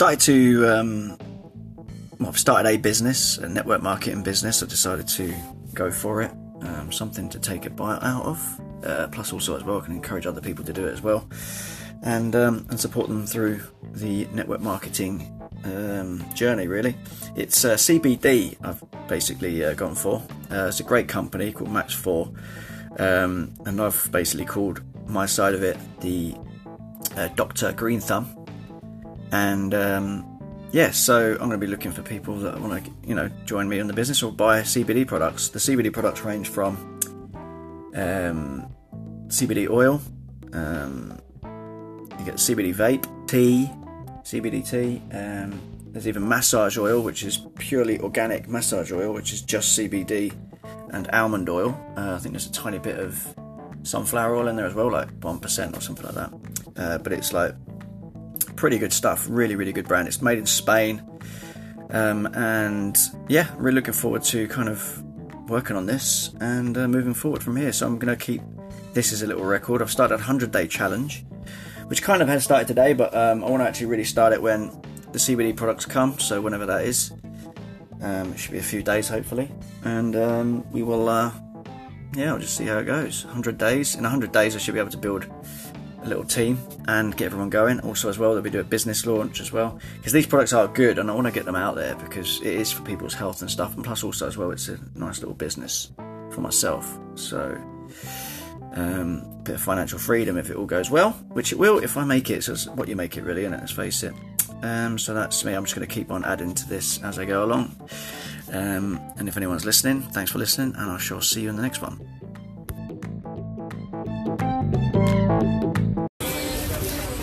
started to, um, well, I've started a business, a network marketing business. I decided to go for it, um, something to take a bite out of. Uh, plus, also as well, I can encourage other people to do it as well, and um, and support them through the network marketing um, journey. Really, it's uh, CBD. I've basically uh, gone for. Uh, it's a great company called Match Four, um, and I've basically called my side of it the uh, Doctor Green Thumb, and um, yeah, so I'm going to be looking for people that want to, you know, join me on the business or buy CBD products. The CBD products range from um, CBD oil, um, you get CBD vape, tea, CBD tea. Um, there's even massage oil, which is purely organic massage oil, which is just CBD and almond oil. Uh, I think there's a tiny bit of sunflower oil in there as well, like 1% or something like that. Uh, but it's like pretty good stuff. Really, really good brand. It's made in Spain. Um, and yeah, really looking forward to kind of working on this and uh, moving forward from here. So I'm going to keep this as a little record. I've started a 100 day challenge, which kind of has started today, but um, I want to actually really start it when the CBD products come. So whenever that is, um, it should be a few days hopefully. And um, we will, uh, yeah, I'll just see how it goes. 100 days. In 100 days, I should be able to build a little team and get everyone going. Also, as well, that we do a business launch as well because these products are good and I want to get them out there because it is for people's health and stuff. And plus, also as well, it's a nice little business for myself. So, um, bit of financial freedom if it all goes well, which it will if I make it. So, it's what you make it, really, and let's face it. Um, so that's me. I'm just going to keep on adding to this as I go along. Um, and if anyone's listening, thanks for listening, and I shall see you in the next one.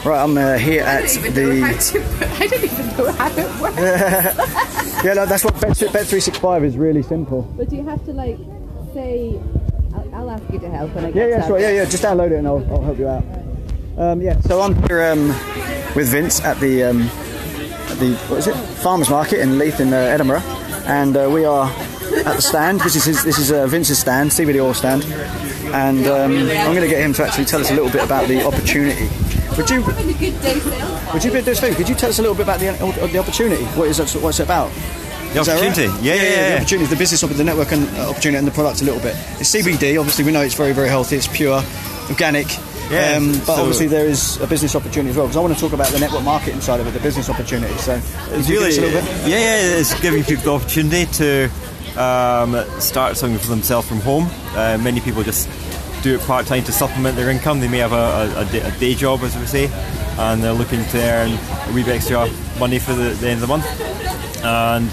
Right, I'm uh, here at the. I don't even know how it works. yeah, no, that's what Bet, Bet365 is really simple. But do you have to like say? I'll, I'll ask you to help when I Yeah, get yeah, to sure. Yeah, yeah. Just download it and I'll, I'll help you out. Um, yeah. So I'm here um, with Vince at the um, at the what is it? Farmers Market in Leith in uh, Edinburgh, and uh, we are at the stand. This is his, this is uh, Vince's stand, CBD oil stand, and um, I'm going to get him to actually tell us a little bit about the opportunity. Would you Having a good day sales. would you do us a favour? Could you tell us a little bit about the the opportunity? What is it? What's it about? The Is that right? opportunity? Yeah, yeah, The yeah. opportunity, the business, opportunity, the network, and uh, opportunity, and the product a little bit. It's CBD. Obviously, we know it's very, very healthy. It's pure, organic. Yeah, Um, but so- obviously, there is a business opportunity as well. Because I want to talk about the network marketing side of it, the business opportunity. So, could you give really, us a little bit? yeah, yeah, it's giving people the opportunity to um, start something for themselves from home. Uh, many people just do it part time to supplement their income. They may have a, a, a, day, job, as we say, and they're looking to earn a wee bit extra money for the, the end of the month. And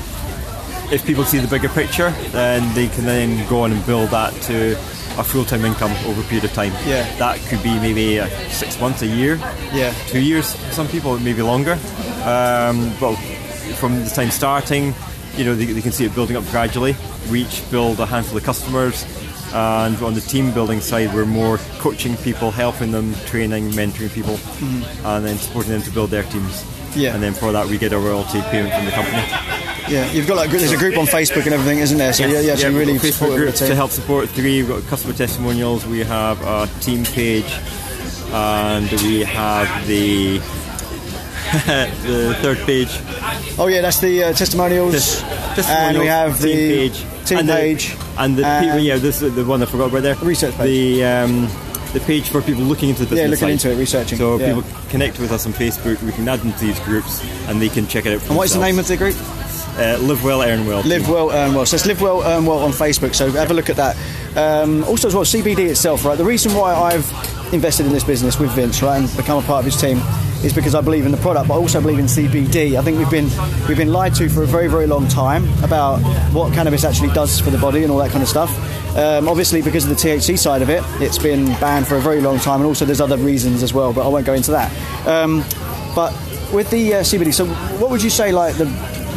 if people see the bigger picture, then they can then go on and build that to a full-time income over a period of time. Yeah. That could be maybe six months, a year, Yeah. two years. Some people maybe longer. Um, but from the time starting, you know, they, they can see it building up gradually. Reach, build a handful of customers, and on the team building side, we're more coaching people, helping them, training, mentoring people, and then supporting them to build their teams. Mm-hmm. Yeah. And then for that, we get a royalty payment from the company. Yeah, you've got like there's a group on Facebook and everything, isn't there? So yeah, yeah, so we've really Facebook groups to help support three. We've got customer testimonials. We have a team page, and we have the the third page. Oh yeah, that's the uh, testimonials, Tes- and we have the team page, team page, and the people. Yeah, this is the one I forgot about there. Research page. The um, the page for people looking into the Yeah, business. looking side. into it, researching, So yeah. people connect with us on Facebook. We can add them to these groups, and they can check it out. For And what is the name of the group? Uh, Live well, earn well. Live well, earn well. So it's live well, earn well on Facebook. So have a look at that. Um, also, as well, CBD itself, right? The reason why I've invested in this business with Vince, right, and become a part of his team, is because I believe in the product, but I also believe in CBD. I think we've been we've been lied to for a very very long time about what cannabis actually does for the body and all that kind of stuff. Um, obviously, because of the THC side of it, it's been banned for a very long time, and also there's other reasons as well, but I won't go into that. Um, but with the uh, CBD, so what would you say like the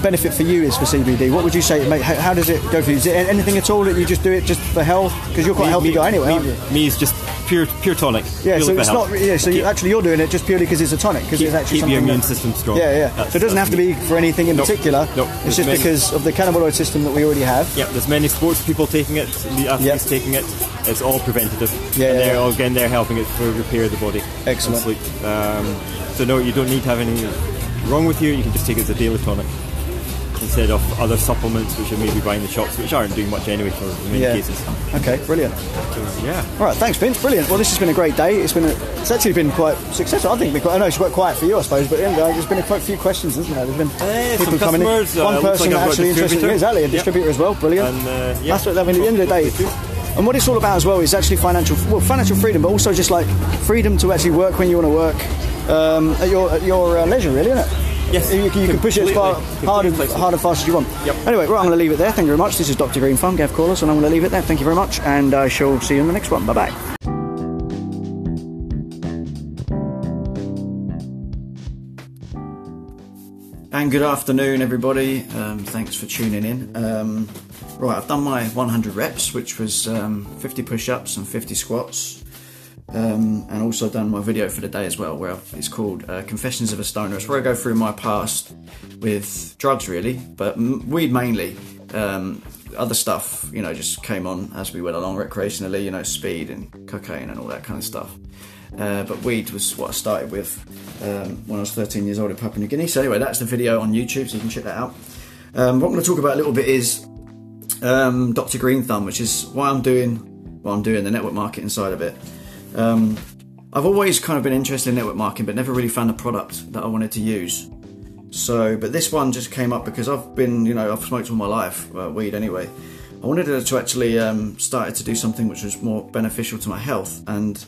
benefit for you is for CBD? What would you say? Mate, how, how does it go for you? Is it anything at all that you just do it just for health? Because you're quite a healthy guy anyway, me? Me is just pure pure tonic. Yeah, so it's not. Yeah, so you, actually you're doing it just purely because it's a tonic. Because it's actually keep your immune that- system strong. Yeah, yeah. That's- so it doesn't have to be for anything in Nope. particular. Nope. It's There's just many- because of the cannabinoid system that we already have. Yeah, there's many sports people taking it, the athletes Yep. taking it. It's all preventative. Yeah, and yeah, they're yeah. again they're helping it for repair the body. Excellent. Um, so no, you don't need to have any wrong with you, you can just take it as a daily tonic instead of other supplements which are maybe buying the shops, which aren't doing much anyway for in many Yeah. cases. Okay, brilliant. So, yeah. All right, thanks, Vince. Brilliant. Well, this has been a great day. It's been a, it's actually been quite successful. I think. Quite, I know it's quite quiet for you, I suppose, but at the end of the day, there's been quite a quite few questions, isn't there? There's been Eh, people coming in. uh, One like person a actually interested. distributor. Exactly, a Yep. distributor as well. Brilliant. And, uh, yeah. That's what I mean. At the end of the day. And what it's all about as well is actually financial, well, financial freedom, but also just like freedom to actually work when you want to work um, at your at your uh, leisure, really, isn't it? Yes, You, can- you can push it as far, completely- hard, and, hard and fast as you want. Yep. Anyway, right, I'm going to leave it there. Thank you very much. This is Dr. Green Thumb, Gav Corliss, and I'm going to leave it there. Thank you very much, and I shall see you in the next one. Bye bye. And good afternoon, everybody. Um, thanks for tuning in. Um, right, I've done my 100 reps, which was um, 50 push ups and 50 squats. Um, and also done my video for the day as well, where it's called uh, Confessions of a Stoner. It's where I go through my past with drugs, really, but weed mainly. Um, other stuff, you know, just came on as we went along recreationally, you know, speed and cocaine and all that kind of stuff. Uh, but weed was what I started with um, when I was 13 years old in Papua New Guinea. So anyway, that's the video on YouTube, so you can check that out. Um, what I'm going to talk about a little bit is um, Dr. Green Thumb, which is why I'm doing what I'm doing, the network marketing side of it. Um, I've always kind of been interested in network marketing, but never really found a product that I wanted to use. So, but this one just came up because I've been, you know, I've smoked all my life, uh, weed anyway. I wanted to actually um, start to do something which was more beneficial to my health, and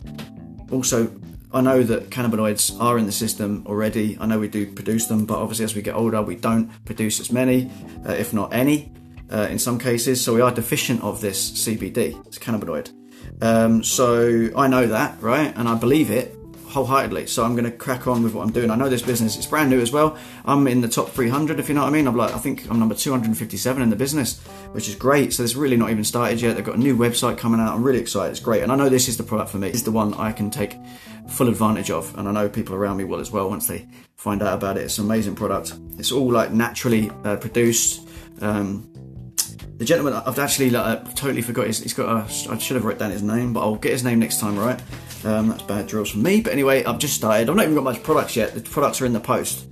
also I know that cannabinoids are in the system already. I know we do produce them, but obviously as we get older, we don't produce as many, uh, if not any, uh, in some cases. So we are deficient of this CBD, it's cannabinoid. Um, so I know that, right? And I believe it wholeheartedly. So I'm going to crack on with what I'm doing. I know this business; it's brand new as well. I'm in the top 300, if you know what I mean. I'm like, I think I'm number 257 in the business, which is great. So it's really not even started yet. They've got a new website coming out. I'm really excited. It's great, and I know this is the product for me. It's the one I can take full advantage of, and I know people around me will as well once they find out about it. It's an amazing product. It's all like naturally uh, produced. Um, the gentleman I've actually like, uh, totally forgot. His, he's got a. I should have written down his name, but I'll get his name next time, right? Um, that's bad drills from me. But anyway, I've just started. I've not even got much products yet. The products are in the post.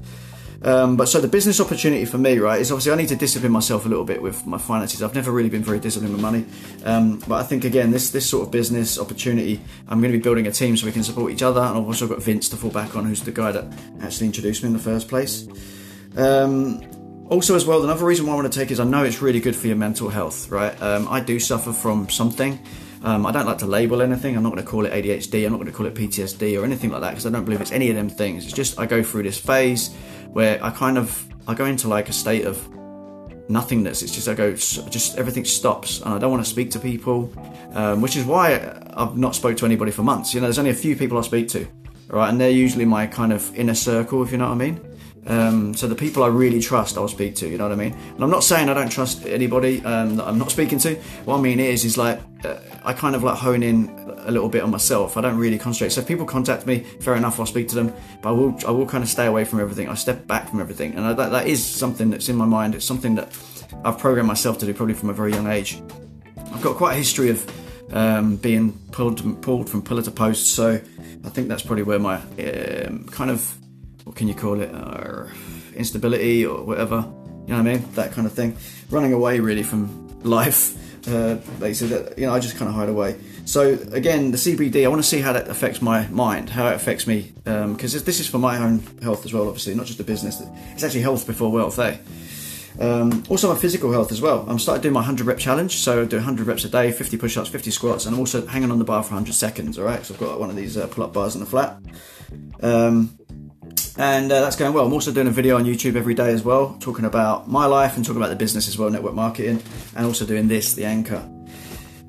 Um, but so the business opportunity for me, right, is obviously I need to discipline myself a little bit with my finances. I've never really been very disciplined with money, um, but I think again this this sort of business opportunity, I'm going to be building a team so we can support each other, and I've also got Vince to fall back on, who's the guy that actually introduced me in the first place. Um, also, as well, another reason why I want to take is I know it's really good for your mental health, right? Um, I do suffer from something. Um, I don't like to label anything. I'm not going to call it ADHD. I'm not going to call it PTSD or anything like that because I don't believe it's any of them things. It's just I go through this phase where I kind of I go into like a state of nothingness. It's just I go just everything stops and I don't want to speak to people, um, which is why I've not spoke to anybody for months. You know, there's only a few people I speak to, right? And they're usually my kind of inner circle, if you know what I mean. Um, so the people I really trust, I'll speak to. You know what I mean? And I'm not saying I don't trust anybody um, that I'm not speaking to. What I mean is, is like uh, I kind of like hone in a little bit on myself. I don't really concentrate. So if people contact me, fair enough, I'll speak to them. But I will, I will kind of stay away from everything. I step back from everything, and I, that, that is something that's in my mind. It's something that I've programmed myself to do probably from a very young age. I've got quite a history of um, being pulled pulled from pillar to post, so I think that's probably where my um, kind of what can you call it uh, instability or whatever? You know what I mean? That kind of thing. Running away really from life. Uh, basically that, you know I just kind of hide away. So again the CBD I want to see how that affects my mind how it affects me because this this is for my own health as well obviously not just a business. It's actually health before wealth eh? Um, also my physical health as well. I'm starting doing my 100 rep challenge, so I do 100 reps a day, 50 push-ups, 50 squats, and I'm also hanging on the bar for 100 seconds. All right, so I've got one of these uh, pull-up bars on the flat, um, and uh, that's going well. I'm also doing a video on YouTube every day as well, talking about my life and talking about the business as well, network marketing, and also doing this, the anchor.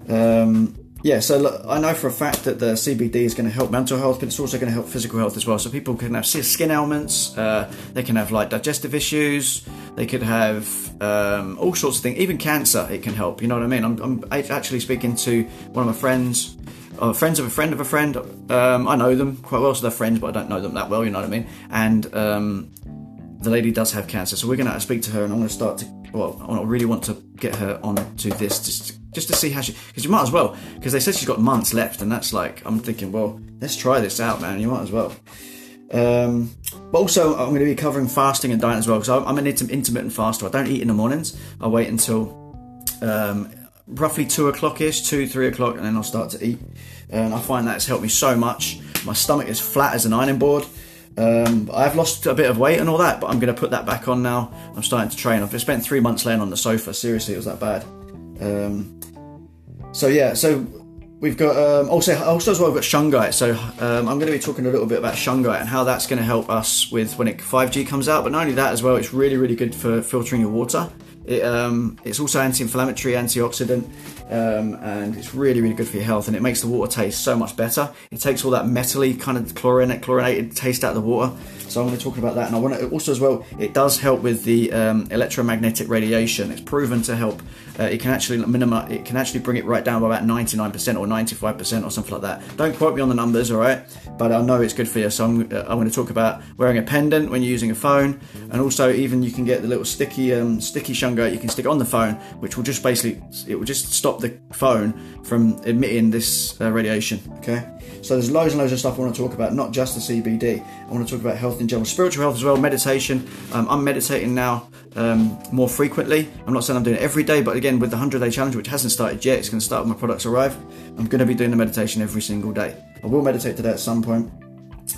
Um, yeah, so look, I know for a fact that the CBD is going to help mental health, but it's also going to help physical health as well. So people can have skin ailments, uh, they can have like digestive issues, they could have um, all sorts of things, even cancer. It can help. You know what I mean? I'm, I'm actually speaking to one of my friends, uh, friends of a friend of a friend. Um, I know them quite well, so they're friends, but I don't know them that well. You know what I mean? And um, the lady does have cancer, so we're going to speak to her, and I'm going to start to. Well, I really want to get her on to this just just to see how she because you might as well because they said she's got months left and that's like i'm thinking well let's try this out man you might as well Um, but also, I'm going to be covering fasting and diet as well because I'm, I'm an inter- intermittent faster. I don't eat in the mornings. I wait until um, roughly two o'clock ish, two, three o'clock, and then I'll start to eat. And I find that's helped me so much. My stomach is flat as an ironing board. Um, I've lost a bit of weight and all that, but I'm going to put that back on now. I'm starting to train. I've spent three months laying on the sofa. Seriously, it was that bad. Um, so yeah, so we've got um, also also as well we've got shungite. So um, I'm going to be talking a little bit about shungite and how that's going to help us with when it 5G comes out. But not only that as well, it's really really good for filtering your water. It, um, it's also anti-inflammatory, antioxidant, um, and it's really, really good for your health. And it makes the water taste so much better. It takes all that metally kind of chlorinated, chlorinated taste out of the water. So I'm going to talk about that. And I want to also as well, it does help with the um, electromagnetic radiation. It's proven to help. Uh, it can actually minimize. It can actually bring it right down by about 99% or 95% or something like that. Don't quote me on the numbers, all right? But I know it's good for you. So I'm, uh, I'm going to talk about wearing a pendant when you're using a phone, and also even you can get the little sticky um, sticky shungite you can stick on the phone, which will just basically it will just stop the phone from emitting this uh, radiation. Okay. So there's loads and loads of stuff I want to talk about, not just the CBD. I want to talk about health in general, spiritual health as well, meditation. Um, I'm meditating now um, more frequently. I'm not saying I'm doing it every day, but again, with the 100 day challenge, which hasn't started yet, it's going to start when my products arrive. I'm going to be doing the meditation every single day. I will meditate today at some point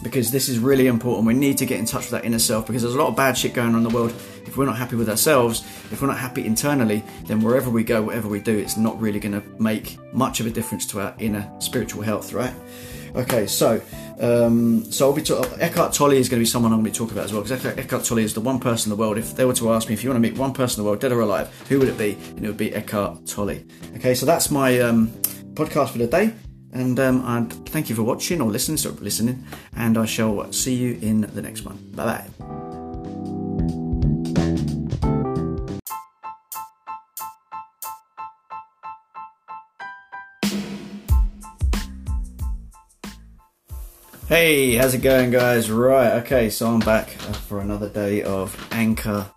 because this is really important. We need to get in touch with that inner self because there's a lot of bad shit going on in the world. If we're not happy with ourselves, if we're not happy internally, then wherever we go, whatever we do, it's not really going to make much of a difference to our inner spiritual health, right? Okay, so um, so I'll be ta- Eckhart Tolle is going to be someone I'm going to be talking about as well because Eckhart Tolle is the one person in the world. If they were to ask me if you want to meet one person in the world, dead or alive, who would it be? And it would be Eckhart Tolle. Okay, so that's my um, podcast for the day. And um, and thank you for watching or listening, so listening, and I shall see you in the next one. Bye bye. Hey, how's it going, guys? Right, okay, so I'm back for another day of Anchor.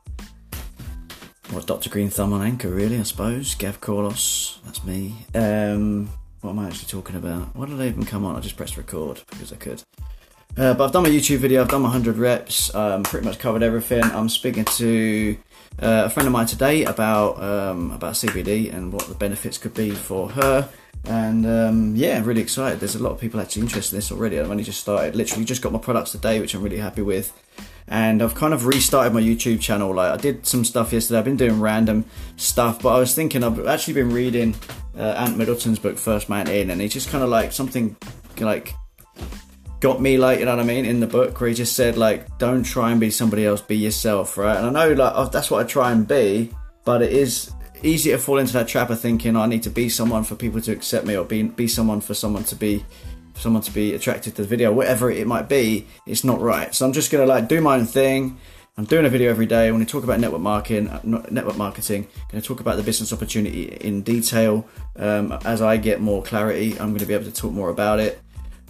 What Dr. Green Thumb on Anchor, really, I suppose. Gav Corlos, that's me. Um, what am I actually talking about? Why did I even come on? I just pressed record because I could. Uh, but I've done my YouTube video, I've done my 100 reps, um, pretty much covered everything. I'm speaking to uh, a friend of mine today about um, about CBD and what the benefits could be for her. And um, yeah, really excited. There's a lot of people actually interested in this already. I've only just started, literally just got my products today, which I'm really happy with. And I've kind of restarted my YouTube channel. Like I did some stuff yesterday. I've been doing random stuff, but I was thinking I've actually been reading uh, Ant Middleton's book, First Man In, and it's just kind of like something like got me like you know what I mean in the book where he just said like don't try and be somebody else be yourself right and I know like oh, that's what I try and be but it is easy to fall into that trap of thinking oh, I need to be someone for people to accept me or be be someone for someone to be someone to be attracted to the video whatever it might be it's not right so I'm just gonna like do my own thing I'm doing a video every day. I want to talk about network marketing. Network marketing. I'm going to talk about the business opportunity in detail. Um, as I get more clarity, I'm going to be able to talk more about it.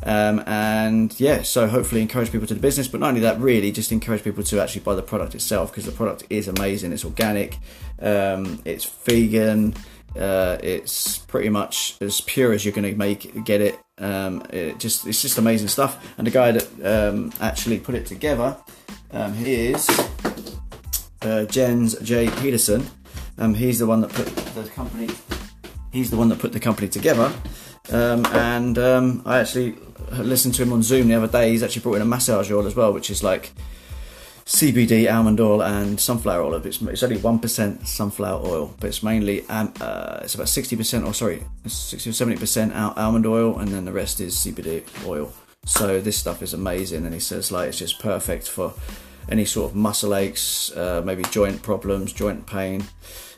Um, and yeah, so hopefully encourage people to the business, but not only that, really just encourage people to actually buy the product itself because the product is amazing. It's organic, um, it's vegan, uh, it's pretty much as pure as you're going to make get it. Um, it just it's just amazing stuff. And the guy that um, actually put it together um, is uh, Jens J Peterson. Um, he's the one that put the company. He's the one that put the company together. And I actually listened to him on Zoom the other day. He's actually brought in a massage oil as well, which is like CBD, almond oil, and sunflower oil. It's, it's only one percent sunflower oil, but it's mainly um, uh, it's about sixty percent, or sorry, sixty or seventy percent almond oil, and then the rest is CBD oil. So this stuff is amazing, and he says like it's just perfect for any sort of muscle aches, uh, maybe joint problems, joint pain.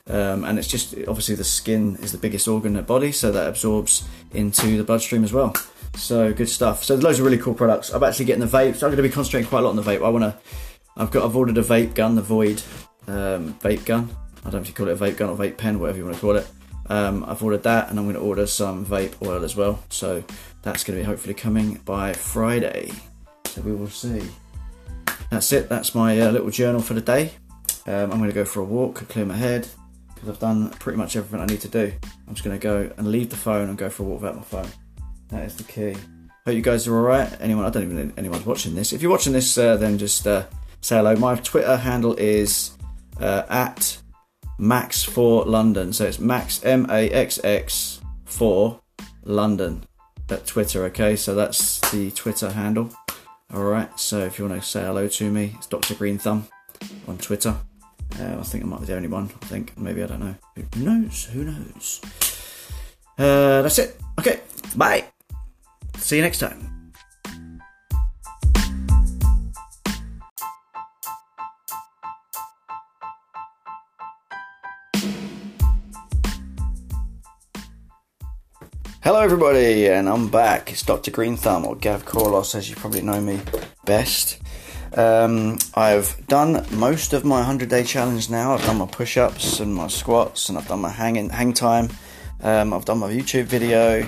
Um, and it's just obviously the skin is the biggest organ in the body, so that absorbs into the bloodstream as well. So good stuff. So loads of really cool products. I'm actually getting the vape. So I'm going to be concentrating quite a lot on the vape. I want to. I've got. I've ordered a vape gun, the Void um, vape gun. I don't know if you call it a vape gun or vape pen, whatever you want to call it. Um, I've ordered that, and I'm going to order some vape oil as well. So that's going to be hopefully coming by Friday. So we will see. That's it. That's my uh, little journal for the day. Um, I'm going to go for a walk, clear my head, because I've done pretty much everything I need to do. I'm just going to go and leave the phone and go for a walk without my phone. That is the key. Hope you guys are all right. Anyone? I don't even know anyone's watching this. If you're watching this, uh, then just uh, say hello. My Twitter handle is uh, at Max for London. So it's Max M A X X for London at Twitter. Okay, so that's the Twitter handle. All right. So if you want to say hello to me, it's Doctor Green Thumb on Twitter. Uh, I think I might be the only one. I think maybe I don't know. Who knows? Who knows? Uh, that's it. Okay. Bye. See you next time. Hello, everybody, and I'm back. It's Dr. Green Thumb, or Gav Corlos, as you probably know me best. Um, I've done most of my 100 day challenge now. I've done my push ups and my squats, and I've done my hang, in, hang time. Um, I've done my YouTube video.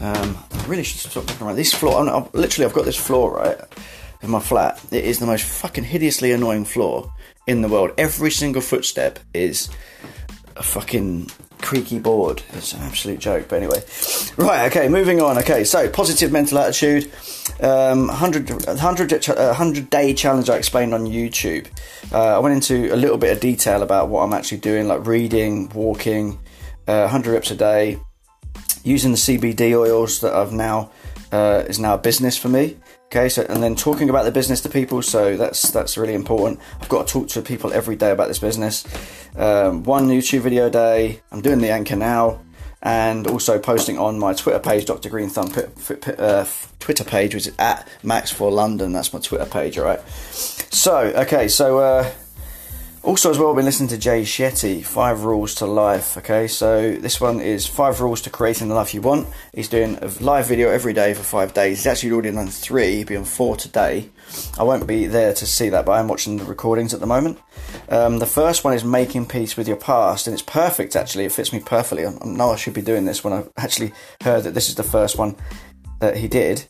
Um, I really should stop talking around. This floor, I'm, I'm, literally, I've got this floor, right, in my flat. It is the most fucking hideously annoying floor in the world. Every single footstep is a fucking creaky board. It's an absolute joke. But anyway, right. Okay, moving on. Okay, so positive mental attitude. Um, 100, 100, 100 day challenge I explained on YouTube. Uh, I went into a little bit of detail about what I'm actually doing, like reading, walking, uh, 100 reps a day, using the CBD oils that I've now uh, is now a business for me. Okay, so and then talking about the business to people, so that's that's really important. I've got to talk to people every day about this business. Um, one YouTube video a day. I'm doing the anchor now, and also posting on my Twitter page, Dr. Green Thumb uh, Twitter page, which is at Max for London. That's my Twitter page. All right. So okay, so uh, also, as well, I've been listening to Jay Shetty, Five Rules to Life. Okay, so this one is Five Rules to Creating the Life You Want. He's doing a live video every day for five days. He's actually already done three, he'll be on four today. I won't be there to see that, but I'm watching the recordings at the moment. Um, the first one is Making Peace with Your Past, and it's perfect actually, it fits me perfectly. I know I should be doing this when I actually heard that this is the first one that he did.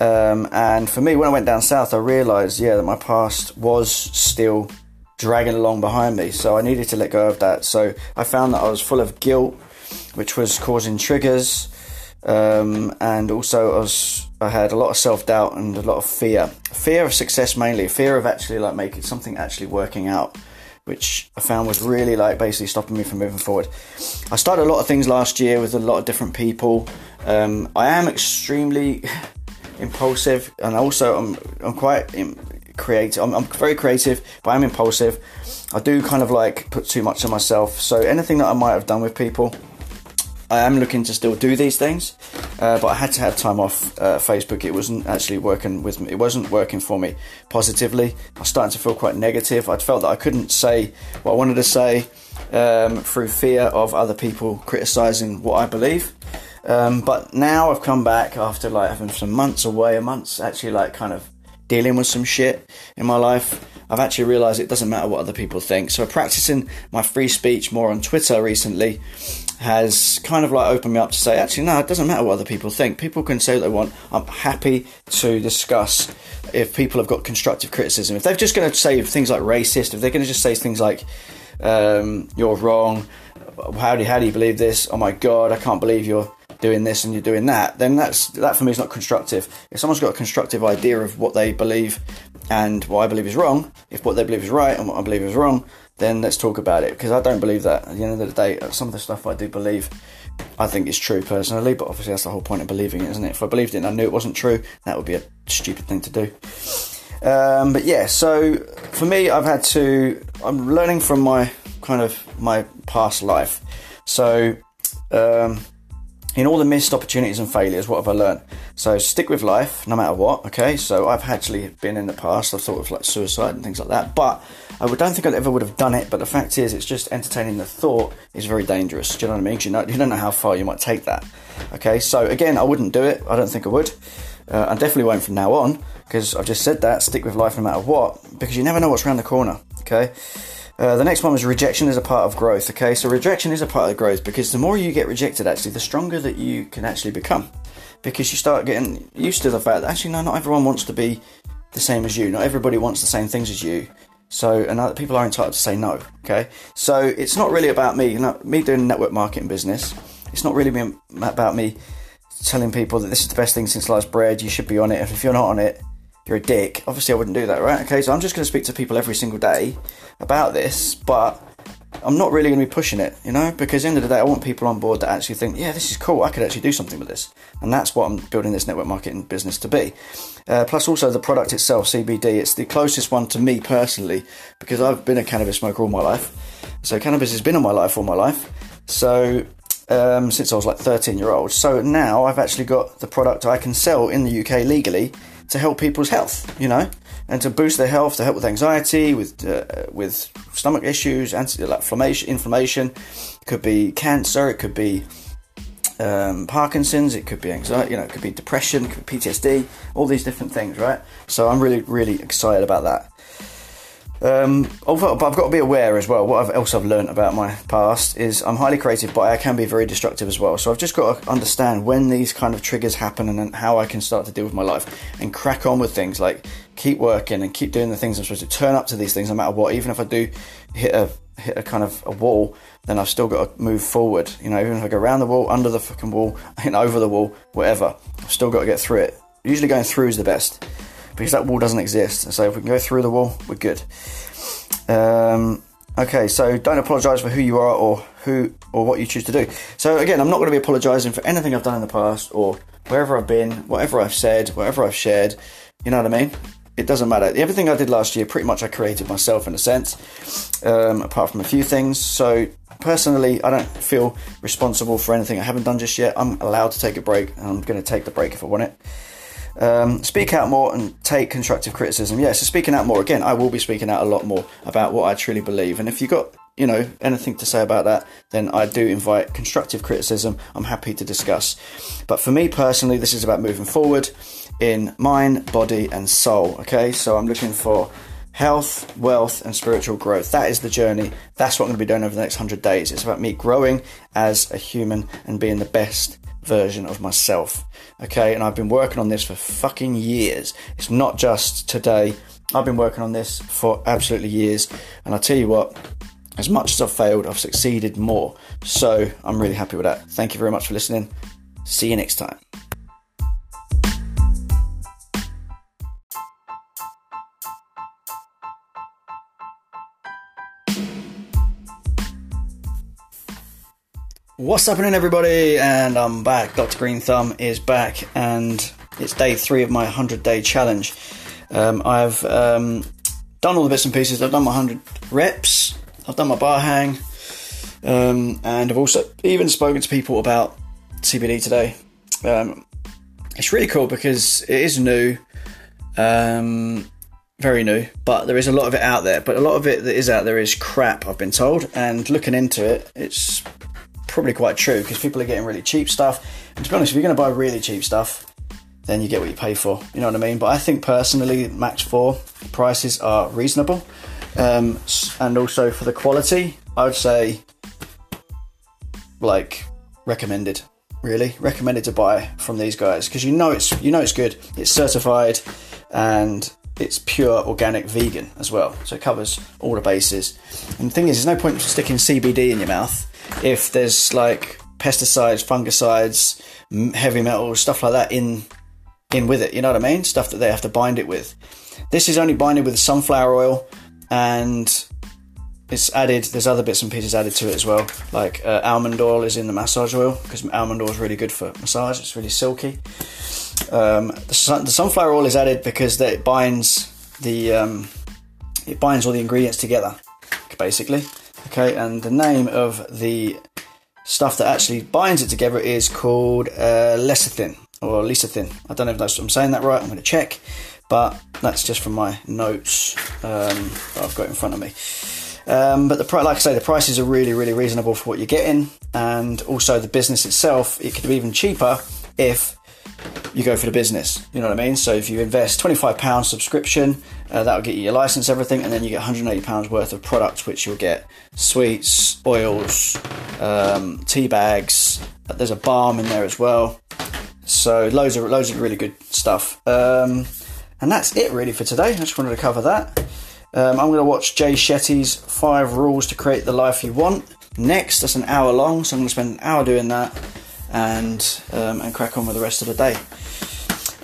Um, and for me, when I went down south, I realised, yeah, that my past was still dragging along behind me. So I needed to let go of that. So I found that I was full of guilt, which was causing triggers, um, and also I was I had a lot of self doubt and a lot of fear, fear of success mainly, fear of actually like making something actually working out. Which I found was really like basically stopping me from moving forward. I started a lot of things last year with a lot of different people. Um, I am extremely impulsive, and also I'm I'm quite creative. I'm, I'm, very creative, but I'm impulsive. I do kind of like put too much on myself. So anything that I might have done with people, I am looking to still do these things, uh, but I had to have time off uh, Facebook. It wasn't actually working with me. It wasn't working for me positively. I starting to feel quite negative. I felt that I couldn't say what I wanted to say um, through fear of other people criticizing what I believe. Um, but now I've come back after like having some months away, a months actually like kind of dealing with some shit in my life, I've actually realised it doesn't matter what other people think. So practicing my free speech more on Twitter recently has kind of like opened me up to say, actually, no, it doesn't matter what other people think. People can say what they want. I'm happy to discuss if people have got constructive criticism. If they're just going to say things like racist, if they're going to just say things like um, you're wrong, how do how do you believe this? Oh my god, I can't believe you're doing this and you're doing that, then that's that for me is not constructive. If someone's got a constructive idea of what they believe and what I believe is wrong, if what they believe is right and what I believe is wrong, then let's talk about it. Because I don't believe that. At the end of the day, some of the stuff I do believe, I think is true personally. But obviously, that's the whole point of believing it, isn't it? If I believed it and I knew it wasn't true, that would be a stupid thing to do. Um, but yeah, so for me, I've had to. I'm learning from my kind of my past life. So um, in all the missed opportunities and failures, what have I learned? So stick with life, no matter what. Okay, so I've actually been in the past. I've thought of like suicide and things like that, but I don't think I ever would have done it. But the fact is, it's just entertaining the thought is very dangerous. Do you know what I mean? You know, you don't know how far you might take that. Okay, so again, I wouldn't do it. I don't think I would. Uh, I definitely won't from now on because I've just said that. Stick with life no matter what, because you never know what's around the corner. Okay. Uh, the next one was rejection is a part of growth. Okay, so rejection is a part of growth because the more you get rejected, actually, the stronger that you can actually become. Because you start getting used to the fact that actually, no, not everyone wants to be the same as you. Not everybody wants the same things as you. So, and other people are entitled to say no. Okay, so it's not really about me. You know, me doing network marketing business. It's not really about me telling people that this is the best thing since sliced bread. You should be on it. If you're not on it, you're a dick. Obviously, I wouldn't do that, right? Okay, so I'm just going to speak to people every single day about this, but I'm not really going to be pushing it, you know, because end of the day, I want people on board that actually think, yeah, this is cool. I could actually do something with this, and that's what I'm building this network marketing business to be. Uh, plus, also the product itself, CBD, it's the closest one to me personally because I've been a cannabis smoker all my life. So cannabis has been in my life all my life. So um, since I was like 13 year old. So now I've actually got the product I can sell in the UK legally to help people's health, you know, and to boost their health, to help with anxiety, with uh, with stomach issues, anti like inflammation. Inflammation it could be cancer, it could be um, Parkinson's, it could be anxiety, you know, it could be depression, it could be PTSD, all these different things, right? So I'm really, really excited about that. Um, although, but I've got to be aware as well. What else I've learned about my past is I'm highly creative, but I can be very destructive as well. So I've just got to understand when these kind of triggers happen and how I can start to deal with my life and crack on with things like keep working and keep doing the things I'm supposed to. Turn up to these things no matter what. Even if I do hit a hit a kind of a wall, then I've still got to move forward. You know, even if I go around the wall, under the fucking wall, and over the wall, whatever, I've still got to get through it. Usually going through is the best because that wall doesn't exist. So if we can go through the wall, we're good. Um, okay, so don't apologise for who you are or who or what you choose to do. So again, I'm not going to be apologising for anything I've done in the past or wherever I've been, whatever I've said, whatever I've shared. You know what I mean? It doesn't matter. Everything I did last year, pretty much I created myself in a sense, um, apart from a few things. So personally, I don't feel responsible for anything I haven't done just yet. I'm allowed to take a break, and I'm going to take the break if I want it. Um, speak out more and take constructive criticism. Yeah, so speaking out more again, I will be speaking out a lot more about what I truly believe. And if you've got you know anything to say about that, then I do invite constructive criticism. I'm happy to discuss. But for me personally, this is about moving forward in mind, body, and soul. Okay, so I'm looking for health, wealth, and spiritual growth. That is the journey. That's what I'm going to be doing over the next 100 days. It's about me growing as a human and being the best version of myself. Okay, and I've been working on this for fucking years. It's not just today. I've been working on this for absolutely years. And I tell you what, as much as I've failed, I've succeeded more. So I'm really happy with that. Thank you very much for listening. See you next time. What's happening, everybody? And I'm back. Dr. Green Thumb is back, and it's day three of my 100 day challenge. Um, I've um, done all the bits and pieces. I've done my 100 reps, I've done my bar hang, um, and I've also even spoken to people about CBD today. Um, it's really cool because it is new, um, very new, but there is a lot of it out there. But a lot of it that is out there is crap, I've been told. And looking into it, it's probably quite true because people are getting really cheap stuff. And to be honest, if you're going to buy really cheap stuff, then you get what you pay for. You know what I mean? But I think personally, Max 4 prices are reasonable. Um, and also for the quality, I would say like recommended. Really recommended to buy from these guys because you know it's you know it's good. It's certified and it's pure organic vegan as well. So it covers all the bases. And the thing is, there's no point sticking CBD in your mouth if there's like pesticides, fungicides, heavy metals, stuff like that in in with it. You know what I mean? Stuff that they have to bind it with. This is only binded with sunflower oil, and it's added. There's other bits and pieces added to it as well. Like uh, almond oil is in the massage oil because almond oil is really good for massage. It's really silky. Um, the, sun, the, sunflower oil is added because it binds the um, it binds all the ingredients together, basically. Okay, and the name of the stuff that actually binds it together is called uh, lecithin or lecithin. I don't know if that's, what I'm saying that right. I'm going to check, but that's just from my notes um, that I've got in front of me. Um, but the like I say, the prices are really, really reasonable for what you're getting, and also the business itself. It could be even cheaper if you go for the business. You know what I mean? So if you invest £25 subscription, uh, that'll get you your license, everything, and then you get £180 worth of products, which you'll get sweets, oils, um, tea bags. There's a balm in there as well. So loads of loads of really good stuff. Um, and that's it really for today. I just wanted to cover that. Um, I'm going to watch Jay Shetty's Five Rules to Create the Life You Want next. That's an hour long, so I'm going to spend an hour doing that. And um, and crack on with the rest of the day.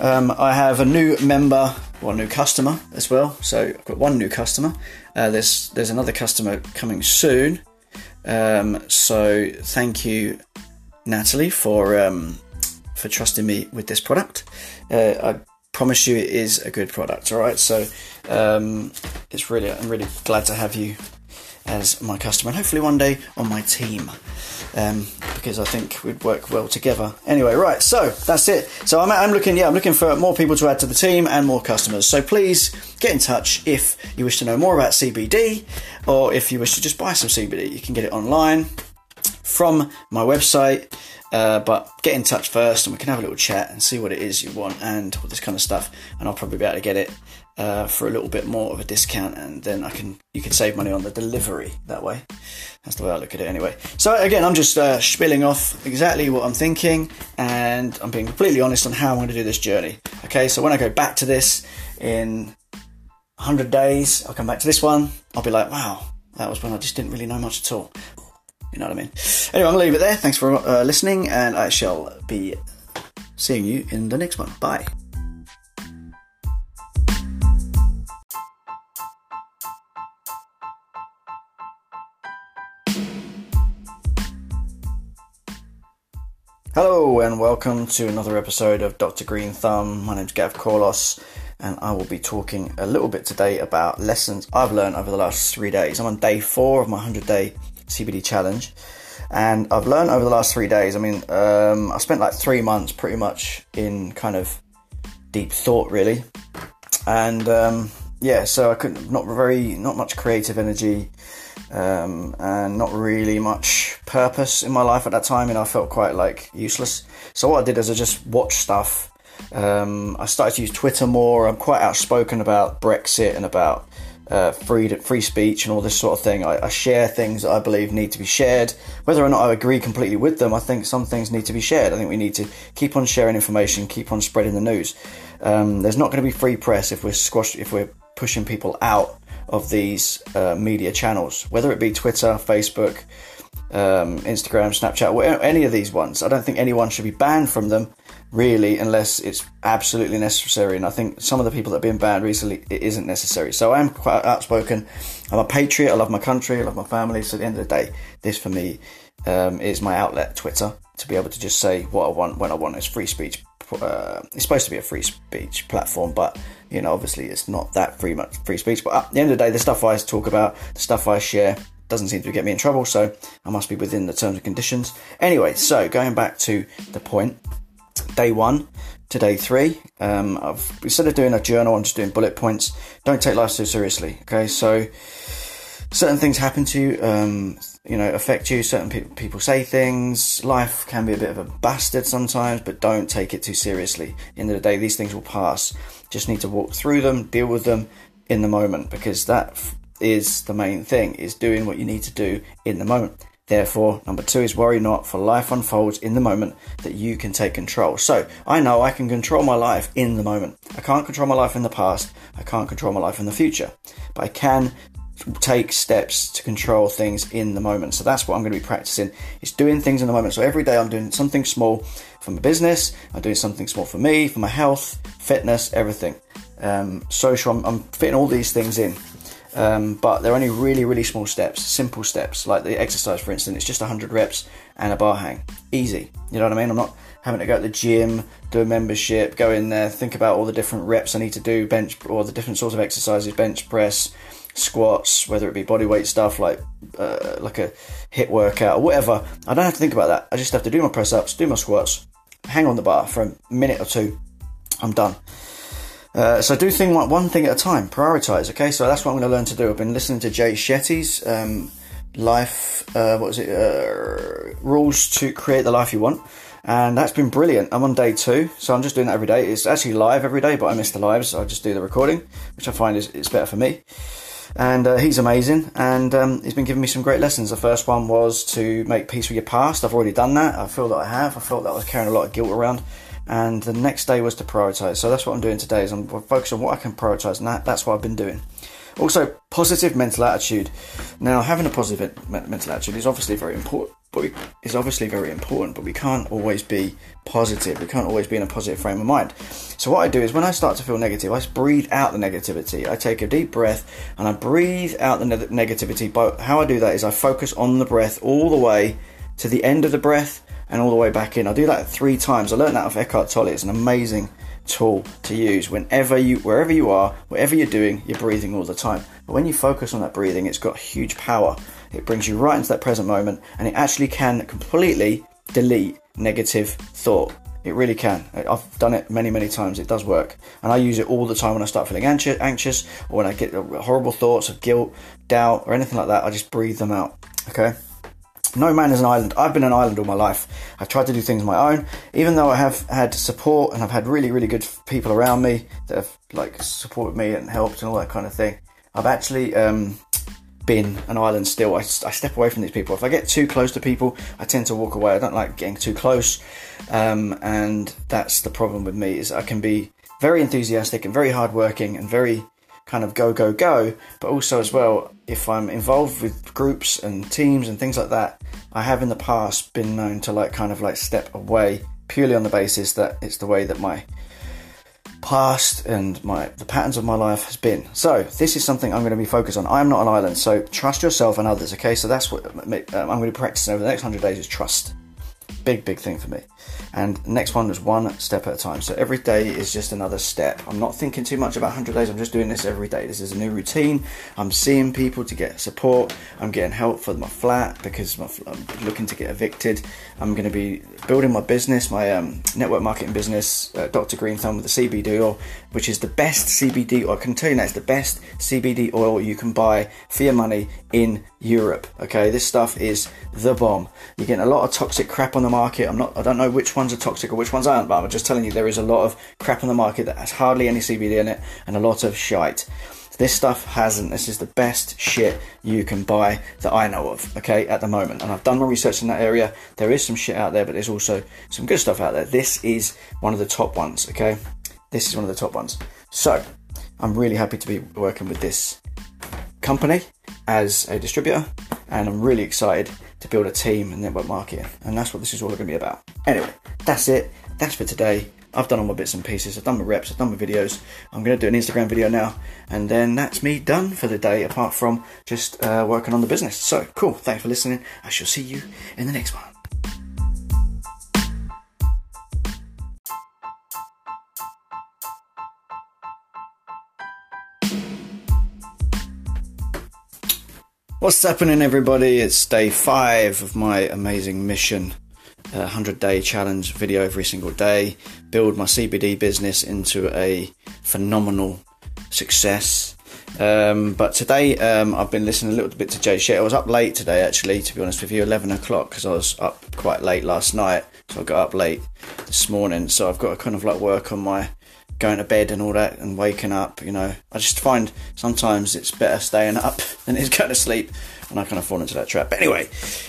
Um, I have a new member, or a new customer as well. So I've got one new customer. Uh, there's there's another customer coming soon. Um, so thank you, Natalie, for um, for trusting me with this product. Uh, I promise you, it is a good product. All right, so um, it's really I'm really glad to have you as my customer, and hopefully one day on my team. Um, because I think we'd work well together. Anyway, right, so that's it. So I'm, I'm looking, yeah, I'm looking for more people to add to the team and more customers. So please get in touch if you wish to know more about CBD or if you wish to just buy some CBD. You can get it online from my website. Uh, but get in touch first and we can have a little chat and see what it is you want and all this kind of stuff. And I'll probably be able to get it uh, for a little bit more of a discount, and then I can you can save money on the delivery that way. That's the way I look at it anyway. So again, I'm just uh, spilling off exactly what I'm thinking, and I'm being completely honest on how I'm going to do this journey. Okay, so when I go back to this in 100 days, I'll come back to this one. I'll be like, wow, that was when I just didn't really know much at all. You know what I mean? Anyway, I'm to leave it there. Thanks for uh, listening, and I shall be seeing you in the next one. Bye. Hello, and welcome to another episode of Dr. Green Thumb. My name's Gav Korlos, and I will be talking a little bit today about lessons I've learned over the last three days. I'm on day four of my 100 day CBD challenge. And I've learned over the last three days. I mean, um, I spent like three months pretty much in kind of deep thought, really. And um, yeah, so I couldn't, not very, not much creative energy, um, and not really much purpose in my life at that time. And I felt quite like useless. So what I did is I just watched stuff. Um, I started to use Twitter more. I'm quite outspoken about Brexit and about uh, free free speech and all this sort of thing. I, I, share things that I believe need to be shared, whether or not I agree completely with them. I think some things need to be shared. I think we need to keep on sharing information, keep on spreading the news. Um, there's not going to be free press if we're squashed if we're pushing people out of these uh, media channels, whether it be Twitter, Facebook, um, Instagram, Snapchat, any of these ones. I don't think anyone should be banned from them really, unless it's absolutely necessary. And I think some of the people that have been banned recently, it isn't necessary. So I am quite outspoken. I'm a patriot. I love my country. I love my family. So at the end of the day, this for me um, is my outlet, Twitter, to be able to just say what I want when I want. It's free speech. Uh, it's supposed to be a free speech platform, but you know, obviously, it's not that free much free speech. But at the end of the day, the stuff I talk about, the stuff I share, doesn't seem to get me in trouble, so I must be within the terms and conditions. Anyway, so going back to the point, day one to day three. Um, I've, instead of doing a journal, I'm just doing bullet points. Don't take life so seriously. Okay, so certain things happen to you, um, you know, affect you. Certain pe- people say things. Life can be a bit of a bastard sometimes, but don't take it too seriously. At the end of the day, these things will pass. Just need to walk through them, deal with them in the moment, because that is the main thing: is doing what you need to do in the moment. Therefore, number two is worry not, for life unfolds in the moment that you can take control. So, I know I can control my life in the moment. I can't control my life in the past, I can't control my life in the future, but I can take steps to control things in the moment. So that's what I'm going to be practicing. Is doing things in the moment. So every day I'm doing something small for my business. I'm doing something small for me, for my health, fitness, everything. Um, social. I'm, I'm fitting all these things in. Um, but they're only really, really small steps, simple steps. Like the exercise, for instance, it's just 100 reps and a bar hang. Easy. You know what I mean? I'm not having to go to the gym, do a membership, go in there, think about all the different reps I need to do, bench, or the different sorts of exercises, bench press, squats, whether it be body weight stuff like uh, like a HIIT workout or whatever. I don't have to think about that. I just have to do my press ups, do my squats, hang on the bar for a minute or two. I'm done. Uh, so do thing like one thing at a time. Prioritize. Okay, so that's what I'm going to learn to do. I've been listening to Jay Shetty's um, life. Uh, what was it? Uh, rules to create the life you want, and that's been brilliant. I'm on day two, so I'm just doing that every day. It's actually live every day, but I miss the lives. So I just do the recording, which I find is it's better for me. And uh, he's amazing, and um, he's been giving me some great lessons. The first one was to make peace with your past. I've already done that. I feel that I have. I felt that I was carrying a lot of guilt around and the next day was to prioritize. So that's what I'm doing today. Is I'm focused on what I can prioritize, and that, that's what I've been doing. Also, positive mental attitude. Now, having a positive mental attitude is obviously very important. But is obviously very important. But we can't always be positive. We can't always be in a positive frame of mind. So what I do is when I start to feel negative, I just breathe out the negativity. I take a deep breath and I breathe out the ne- negativity. But how I do that is I focus on the breath all the way to the end of the breath and all the way back in. I do that three times. I learned that off Eckhart Tolle. It's an amazing tool to use whenever you wherever you are whatever you're doing you're breathing all the time but when you focus on that breathing it's got huge power it brings you right into that present moment and it actually can completely delete negative thought it really can i've done it many many times it does work and i use it all the time when i start feeling anxious, or when i get horrible thoughts of guilt doubt or anything like that i just breathe them out okay no man is an island. I've been an island all my life. I've tried to do things my own, even though I have had support and I've had really, really good people around me that have like supported me and helped and all that kind of thing. I've actually um, been an island still. I, I, step away from these people. If I get too close to people, I tend to walk away. I don't like getting too close, um, and that's the problem with me. Is I can be very enthusiastic and very hardworking and very kind of go go go but also as well if i'm involved with groups and teams and things like that i have in the past been known to like kind of like step away purely on the basis that it's the way that my past and my the patterns of my life has been. So this is something i'm going to be focused on. I'm not an island so trust yourself and others okay? So that's what i'm going to practice over the next 100 days is trust. Big big thing for me and next one is one step at a time. So every day is just another step. I'm not thinking too much about 100 days. I'm just doing this every day. This is a new routine. I'm seeing people to get support. I'm getting help for my flat because I'm looking to get evicted. I'm going to be building my business, my um, network marketing business, uh, Dr. Green Thumb with the CBD oil, which is the best CBD oil. I can tell you that it's the best CBD oil you can buy for your money in Europe. Okay, this stuff is the bomb. You're getting a lot of toxic crap on the market. I'm not. I don't know which ones are toxic or which ones aren't, but I'm just telling you there is a lot of crap on the market that has hardly any CBD in it and a lot of shite. This stuff hasn't. This is the best shit you can buy that I know of, okay, at the moment. And I've done my research in that area. There is some shit out there, but there's also some good stuff out there. This is one of the top ones, okay? This is one of the top ones. So, I'm really happy to be working with this company as a distributor, and I'm really excited to build a team and network marketing. And that's what this is all going to be about. Anyway, that's it. That's for today. I've done all my bits and pieces. I've done my reps. I've done my videos. I'm going to do an Instagram video now, and then that's me done for the day. Apart from just uh, working on the business. So cool. Thanks for listening. I shall see you in the next one. What's happening, everybody? It's day five of my amazing mission. 100 day challenge video every single day, build my CBD business into a phenomenal success. Um, but today um, I've been listening a little bit to Jay Shetty. I was up late today, actually, to be honest with you, 11 o'clock, because I was up quite late last night. So I got up late this morning. So I've got to kind of like work on my going to bed and all that and waking up, you know. I just find sometimes it's better staying up than it's going to sleep, and I kind of fall into that trap. But anyway,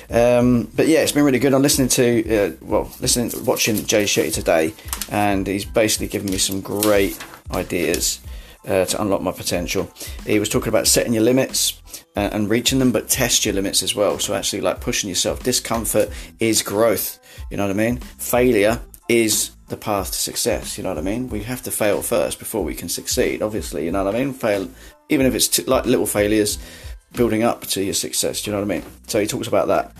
um, but yeah, it's been really good. I'm listening to, uh, well, listening, watching Jay Shetty today, and he's basically given me some great ideas uh, to unlock my potential. He was talking about setting your limits and, and reaching them, but test your limits as well. So actually, like pushing yourself. Discomfort is growth. You know what I mean? Failure is the path to success. You know what I mean? We have to fail first before we can succeed. Obviously, you know what I mean. Fail, even if it's t- like little failures, building up to your success. Do you know what I mean? So he talks about that.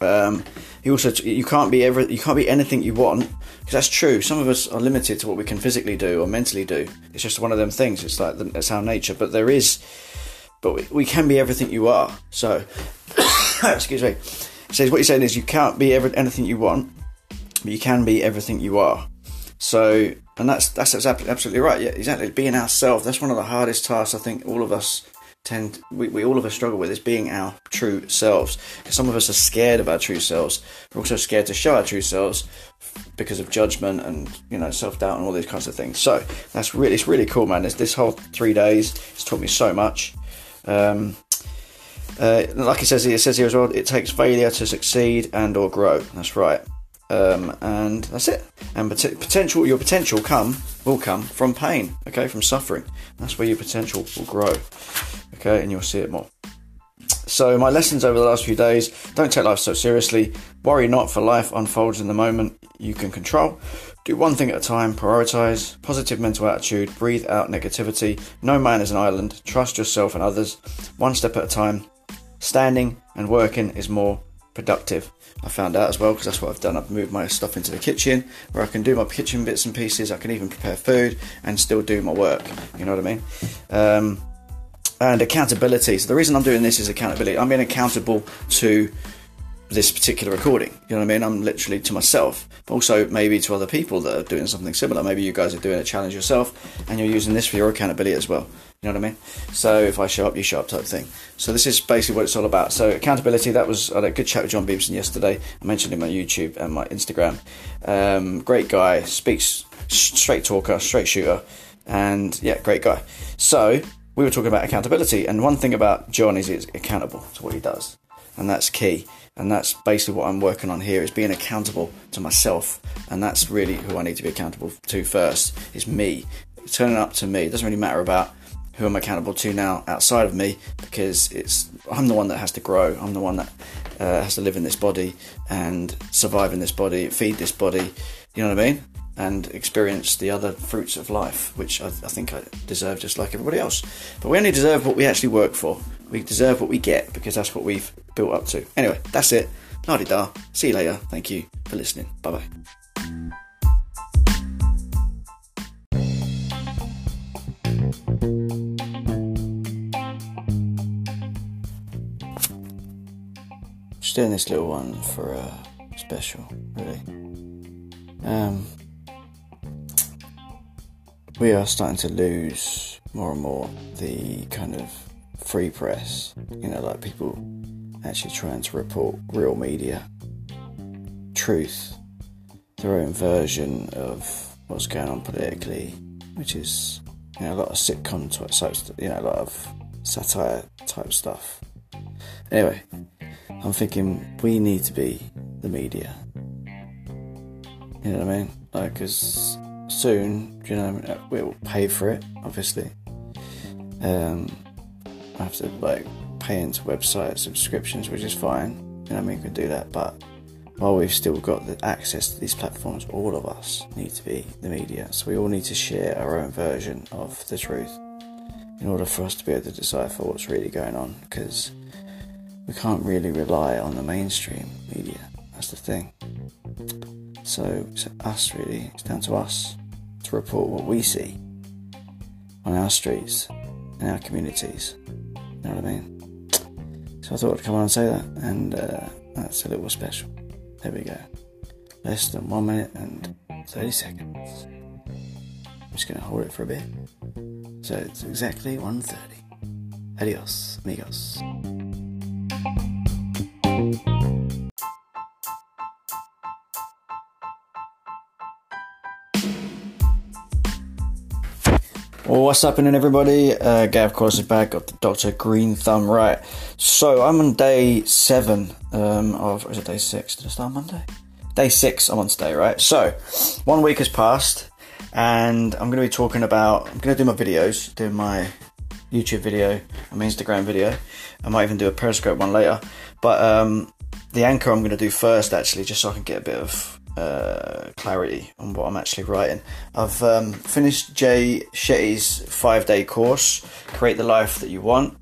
Um, he also you can't be every you can't be anything you want because that's true. Some of us are limited to what we can physically do or mentally do. It's just one of them things. It's like that's our nature. But there is, but we, we can be everything you are. So, excuse me. He says what he's saying is you can't be every, anything you want, but you can be everything you are. So, and that's that's absolutely right. Yeah, exactly. Being ourselves. That's one of the hardest tasks I think all of us tend we, we all of us struggle with is being our true selves. Because some of us are scared of our true selves. We're also scared to show our true selves because of judgment and you know self doubt and all these kinds of things. So that's really it's really cool, man. This this whole three days it's taught me so much. Um, uh, like it says here, it says here as well, it takes failure to succeed and or grow. That's right. Um, and that's it. And pot- potential, your potential come will come from pain. Okay, from suffering. That's where your potential will grow. Okay, and you'll see it more. So, my lessons over the last few days don't take life so seriously. Worry not, for life unfolds in the moment you can control. Do one thing at a time, prioritize, positive mental attitude, breathe out negativity. No man is an island. Trust yourself and others. One step at a time. Standing and working is more productive. I found out as well because that's what I've done. I've moved my stuff into the kitchen where I can do my kitchen bits and pieces. I can even prepare food and still do my work. You know what I mean? Um, and accountability. So the reason I'm doing this is accountability. I'm being accountable to this particular recording. You know what I mean? I'm literally to myself, but also maybe to other people that are doing something similar. Maybe you guys are doing a challenge yourself and you're using this for your accountability as well. You know what I mean? So if I show up, you show up type thing. So this is basically what it's all about. So accountability. That was I had a good chat with John Beebson yesterday. I mentioned him on YouTube and my Instagram. Um, great guy, speaks straight talker, straight shooter, and yeah, great guy. So we were talking about accountability, and one thing about John is he's accountable to what he does, and that's key. And that's basically what I'm working on here is being accountable to myself, and that's really who I need to be accountable to first. Is me turning up to me. It doesn't really matter about who I'm accountable to now outside of me because it's I'm the one that has to grow. I'm the one that uh, has to live in this body and survive in this body, feed this body. You know what I mean? And experience the other fruits of life, which I, I think I deserve just like everybody else. But we only deserve what we actually work for. We deserve what we get because that's what we've built up to. Anyway, that's it. La da. See you later. Thank you for listening. Bye bye. Doing this little one for a special, really. Um, we are starting to lose more and more the kind of free press. You know, like people actually trying to report real media, truth, their own version of what's going on politically, which is you know a lot of sitcom type you know, a lot of satire type stuff. Anyway, I'm thinking we need to be the media. You know what I mean? Like, because soon, you know, we'll pay for it, obviously. Um, I have to, like, pay into website subscriptions, which is fine. You know I mean? We can do that. But while we've still got the access to these platforms, all of us need to be the media. So we all need to share our own version of the truth in order for us to be able to decipher what's really going on. Because we can't really rely on the mainstream media. That's the thing. So it's us really. It's down to us to report what we see on our streets, in our communities. You know what I mean? So I thought I'd come on and say that, and uh, that's a little special. There we go. Less than one minute and 30 seconds. I'm just going to hold it for a bit. So it's exactly 1.30. Adios, amigos. What's happening, everybody? Uh, Gav Collis is back. Got the Doctor Green Thumb right. So I'm on day seven um, of. Is it day six? Did I start Monday? Day six. I'm on today, right? So one week has passed, and I'm going to be talking about. I'm going to do my videos, do my YouTube video, and my Instagram video. I might even do a Periscope one later. But um, the anchor I'm going to do first, actually, just so I can get a bit of uh, clarity on what I'm actually writing. I've um, finished Jay Shetty's five day course, Create the Life That You Want,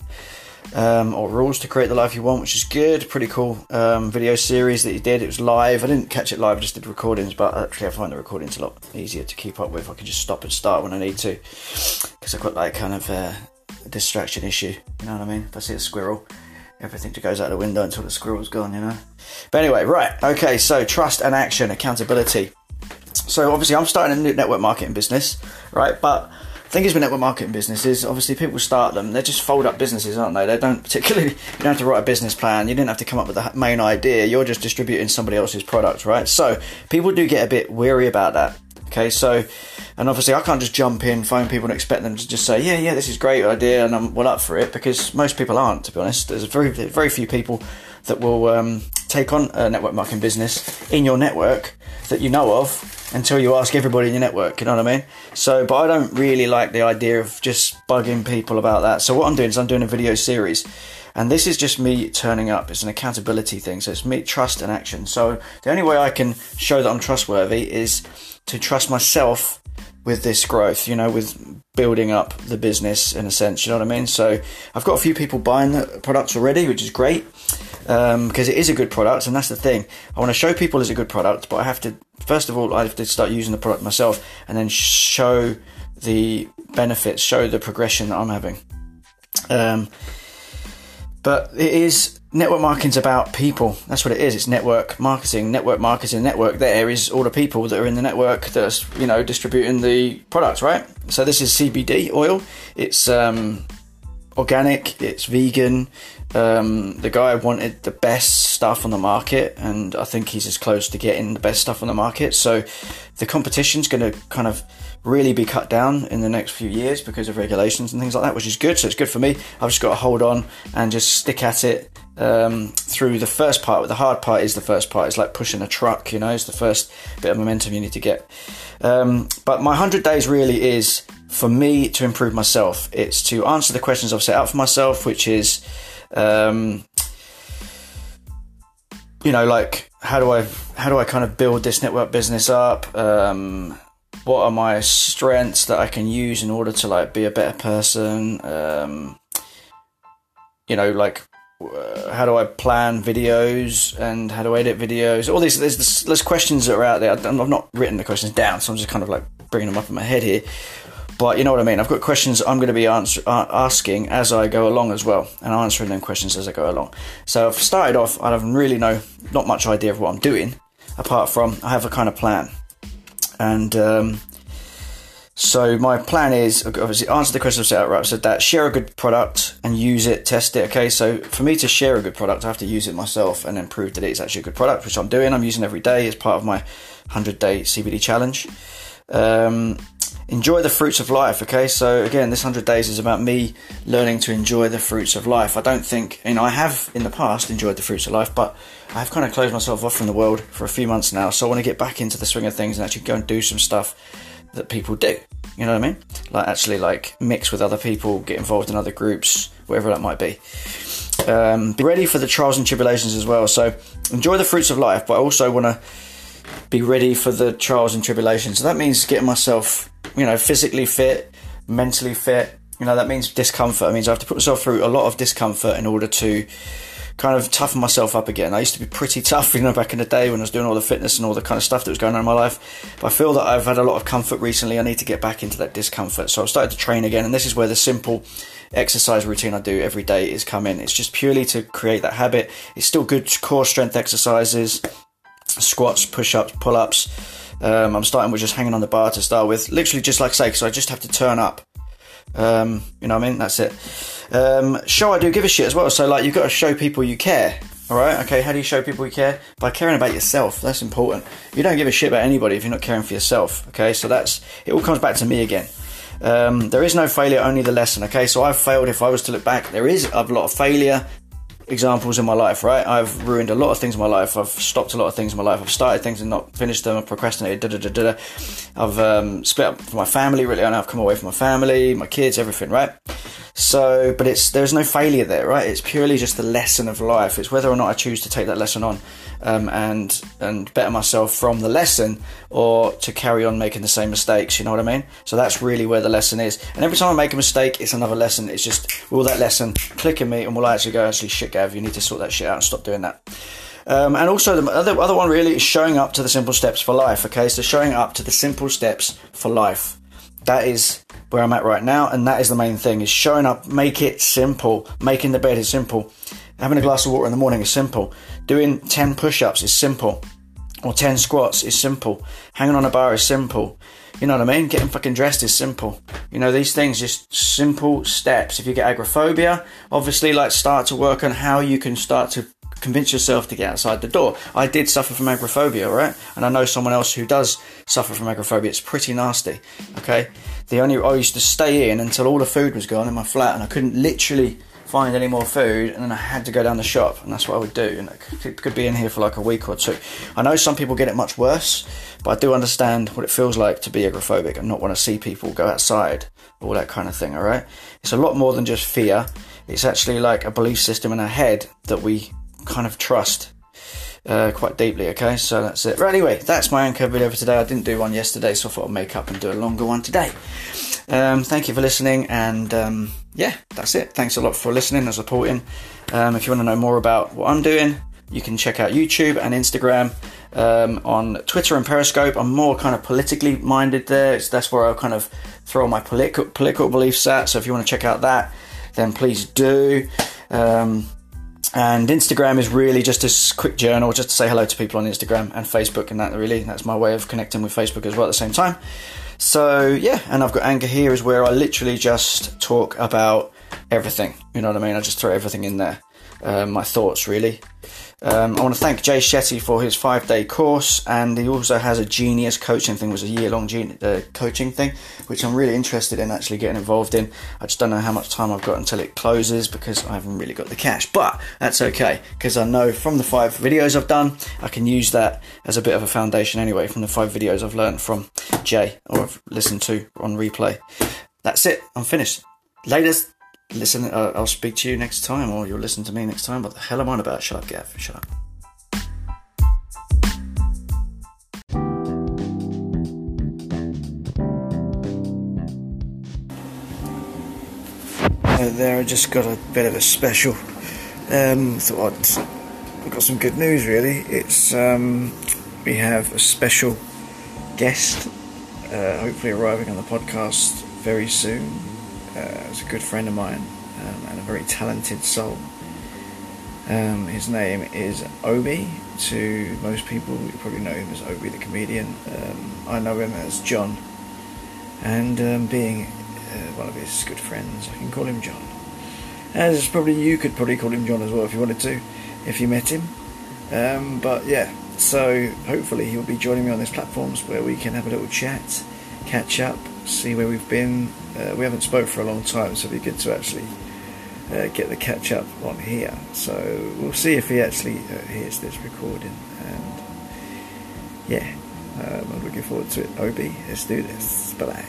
um, or Rules to Create the Life You Want, which is good. Pretty cool um, video series that he did. It was live. I didn't catch it live, I just did recordings, but actually, I find the recordings a lot easier to keep up with. I can just stop and start when I need to because I've got like kind of uh, a distraction issue. You know what I mean? If I see a squirrel, everything just goes out the window until the squirrel's gone, you know. But anyway, right, okay, so trust and action, accountability. So obviously, I'm starting a new network marketing business, right? But the thing is with network marketing businesses, obviously people start them, they're just fold up businesses, aren't they? They don't particularly, you don't have to write a business plan, you didn't have to come up with the main idea, you're just distributing somebody else's product, right? So people do get a bit weary about that. Okay, so, and obviously I can't just jump in, phone people and expect them to just say, yeah, yeah, this is a great idea and I'm well up for it because most people aren't, to be honest. There's very, very few people that will um, take on a network marketing business in your network that you know of until you ask everybody in your network, you know what I mean? So, but I don't really like the idea of just bugging people about that. So what I'm doing is I'm doing a video series And this is just me turning up. It's an accountability thing. So it's me, trust and action. So the only way I can show that I'm trustworthy is to trust myself with this growth, you know, with building up the business in a sense, you know what I mean? So I've got a few people buying the products already, which is great um, because it is a good product, and that's the thing. I want to show people it's a good product, but I have to first of all I have to start using the product myself, and then show the benefits, show the progression that I'm having. Um, but it is network marketing's about people. That's what it is. It's network marketing. Network marketing. Network there is all the people that are in the network that's you know distributing the products, right? So this is CBD oil. It's um, organic. It's vegan. Um, the guy wanted the best stuff on the market, and I think he's as close to getting the best stuff on the market. So the competition's going to kind of really be cut down in the next few years because of regulations and things like that, which is good. So it's good for me. I've just got to hold on and just stick at it um, through the first part. The hard part is the first part. It's like pushing a truck, you know, it's the first bit of momentum you need to get. Um, but my 100 days really is for me to improve myself. It's to answer the questions I've set out for myself, which is, um, you know, like how do I how do I kind of build this network business up? Um, what are my strengths that I can use in order to like be a better person? Um, you know, like uh, how do I plan videos and how do I edit videos? All these there's, there's questions that are out there. I've not written the questions down, so I'm just kind of like bringing them up in my head here. But you know what I mean. I've got questions I'm going to be answer, uh, asking as I go along as well, and answering them questions as I go along. So I've started off. I have really no, not much idea of what I'm doing, apart from I have a kind of plan, and um, so my plan is obviously answer the question I've set out right. Said that share a good product and use it, test it. Okay, so for me to share a good product, I have to use it myself and then prove that it's actually a good product, which I'm doing. I'm using every day as part of my 100 day CBD challenge. Um, enjoy the fruits of life. Okay, so again, this 100 days is about me learning to enjoy the fruits of life. I don't think, you know, I have in the past enjoyed the fruits of life, but I've kind of closed myself off from the world for a few months now. So I want to get back into the swing of things and actually go and do some stuff that people do. You know what I mean? Like actually like mix with other people, get involved in other groups, whatever that might be. Um, be ready for the trials and tribulations as well. So enjoy the fruits of life, but I also want to be ready for the trials and tribulations. So that means getting myself, you know, physically fit, mentally fit. You know, that means discomfort. It means I have to put myself through a lot of discomfort in order to kind of toughen myself up again. I used to be pretty tough, you know, back in the day when I was doing all the fitness and all the kind of stuff that was going on in my life. But I feel that I've had a lot of comfort recently. I need to get back into that discomfort. So I've started to train again, and this is where the simple exercise routine I do every day is come in. It's just purely to create that habit. It's still good core strength exercises, squats, push ups, pull ups. Um, I'm starting with just hanging on the bar to start with, literally just like I say, so I just have to turn up. Um, you know what I mean? That's it. Um, show I do give a shit as well. So like you've got to show people you care. All right. Okay. How do you show people you care? By caring about yourself. That's important. You don't give a shit about anybody if you're not caring for yourself. Okay. So that's it. All comes back to me again. Um, there is no failure, only the lesson. Okay. So I've failed. If I was to look back, there is a lot of failure examples in my life, right? I've ruined a lot of things in my life. I've stopped a lot of things in my life. I've started things and not finished them. I've procrastinated. Da da da da. I've um, split up from my family. Really, and I've come away from my family, my kids, everything, right? So, but it's there's no failure there, right? It's purely just the lesson of life. It's whether or not I choose to take that lesson on um, and and better myself from the lesson, or to carry on making the same mistakes. You know what I mean? So that's really where the lesson is. And every time I make a mistake, it's another lesson. It's just will that lesson click in me, and will I actually go actually shit, Gav? You need to sort that shit out and stop doing that. Um, and also the other other one really is showing up to the simple steps for life. Okay, so showing up to the simple steps for life. That is where I'm at right now, and that is the main thing: is showing up. Make it simple. Making the bed is simple. Having a glass of water in the morning is simple. Doing 10 push ups is simple. Or 10 squats is simple. Hanging on a bar is simple. You know what I mean? Getting fucking dressed is simple. You know, these things, just simple steps. If you get agoraphobia, obviously, like, start to work on how you can start to convince yourself to get outside the door. I did suffer from agoraphobia, right? And I know someone else who does suffer from agoraphobia. It's pretty nasty, okay? The only I used to stay in until all the food was gone in my flat, and I couldn't literally find any more food, and then I had to go down the shop, and that's what I would do. And it could, be in here for like a week or two. I know some people get it much worse, but I do understand what it feels like to be agoraphobic and not want to see people go outside, all that kind of thing. All right, it's a lot more than just fear. It's actually like a belief system in our head that we kind of trust uh, quite deeply. Okay, so that's it. Right, anyway, that's my anchor video for today. I didn't do one yesterday, so I thought I'd make up and do a longer one today. Um, thank you for listening, and um, yeah, that's it. Thanks a lot for listening and supporting. Um, if you want to know more about what I'm doing, you can check out YouTube and Instagram. Um, on Twitter and Periscope, I'm more kind of politically minded there. It's, that's where I'll kind of throw my political political beliefs at. So if you want to check out that, then please do. Um, and Instagram is really just a quick journal, just to say hello to people on Instagram and Facebook, and that really that's my way of connecting with Facebook as well at the same time. So yeah, and I've got Anchor here is where I literally just talk about everything. You know what I mean? I just throw everything in there, uh, my thoughts really. Um, I want to thank Jay Shetty for his five day course, and he also has a genius coaching thing, which was a year long uh, coaching thing, which I'm really interested in actually getting involved in. I just don't know how much time I've got until it closes because I haven't really got the cash, but that's okay because I know from the five videos I've done, I can use that as a bit of a foundation anyway from the five videos I've learned from Jay or I've listened to on replay. That's it, I'm finished. Latest listen. Uh, I'll speak to you next time, or you'll listen to me next time. What the hell am I on about? Shut up, Gav. Shut up. Uh, there, I just got a bit of a special. Um, thought I'd, I've got some good news. Really, it's um, we have a special guest, uh, hopefully arriving on the podcast very soon. Uh, a good friend of mine um, and a very talented soul. Um, his name is Obi. To most people, you probably know him as Obi the comedian. Um, I know him as John, and um, being uh, one of his good friends, I can call him John. As probably you could probably call him John as well if you wanted to, if you met him. Um, but yeah, so hopefully he'll be joining me on these platforms where we can have a little chat, catch up, see where we've been. Uh, we haven't spoke for a long time, so it'd be good to actually uh, get the catch up on here. So we'll see if he actually uh, hears this recording. And yeah, um, I'm looking forward to it. Obi, let's do this. Bye bye.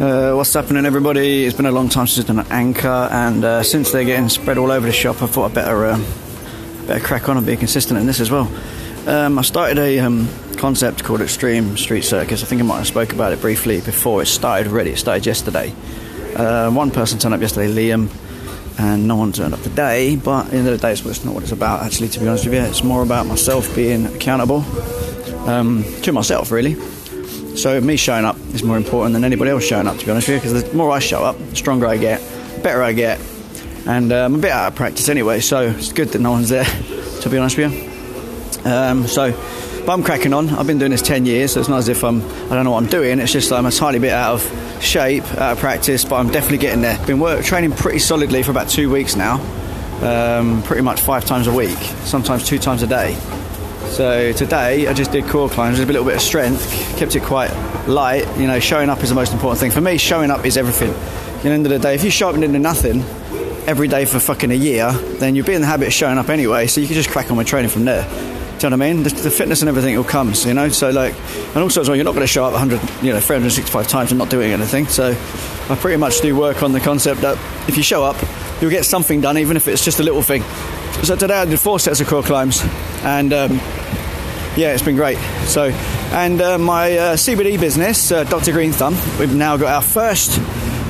Uh, what's happening, everybody? It's been a long time since I've done an anchor, and uh, since they're getting spread all over the shop, I thought I'd better uh, better crack on and be consistent in this as well. Um, I started a um, concept called Extreme Street Circus. I think I might have spoke about it briefly before it started. Already, it started yesterday. Uh, one person turned up yesterday, Liam, and no one turned up today. But at the end of the day, it's not what it's about. Actually, to be honest with you, it's more about myself being accountable um, to myself, really. So me showing up is more important than anybody else showing up, to be honest with you, because the more I show up, the stronger I get, the better I get, and um, I'm a bit out of practice anyway. So it's good that no one's there, to be honest with you. Um, so, but I'm cracking on. I've been doing this ten years, so it's not as if I'm I don't know what I'm doing. It's just I'm a tiny bit out of shape, out of practice, but I'm definitely getting there. Been work training pretty solidly for about two weeks now, um, pretty much five times a week, sometimes two times a day. So today I just did core climbs, just a little bit of strength, kept it quite light. You know, showing up is the most important thing. For me, showing up is everything. At the end of the day, if you show up and do nothing every day for fucking a year, then you'll be in the habit of showing up anyway, so you can just crack on with training from there. Do you know what I mean? The, the fitness and everything will come, you know. So like, and also as well, you're not going to show up 100, you know, 365 times and not doing anything. So I pretty much do work on the concept that if you show up, you'll get something done, even if it's just a little thing. So today I did four sets of core climbs, and um, yeah, it's been great. So, and uh, my uh, CBD business, uh, Dr. Green Thumb, we've now got our first,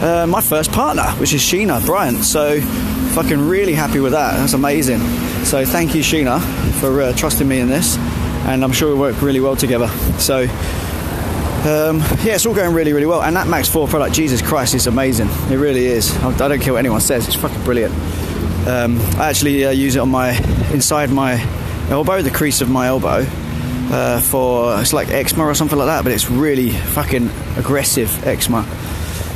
uh, my first partner, which is Sheena Bryant. So, fucking really happy with that. That's amazing. So, thank you, Sheena, for uh, trusting me in this, and I'm sure we work really well together. So, um, yeah, it's all going really, really well. And that Max 4 product, Jesus Christ, is amazing. It really is. I don't care what anyone says, it's fucking brilliant. Um, I actually uh, use it on my inside my elbow, the crease of my elbow, uh, for it's like eczema or something like that, but it's really fucking aggressive eczema,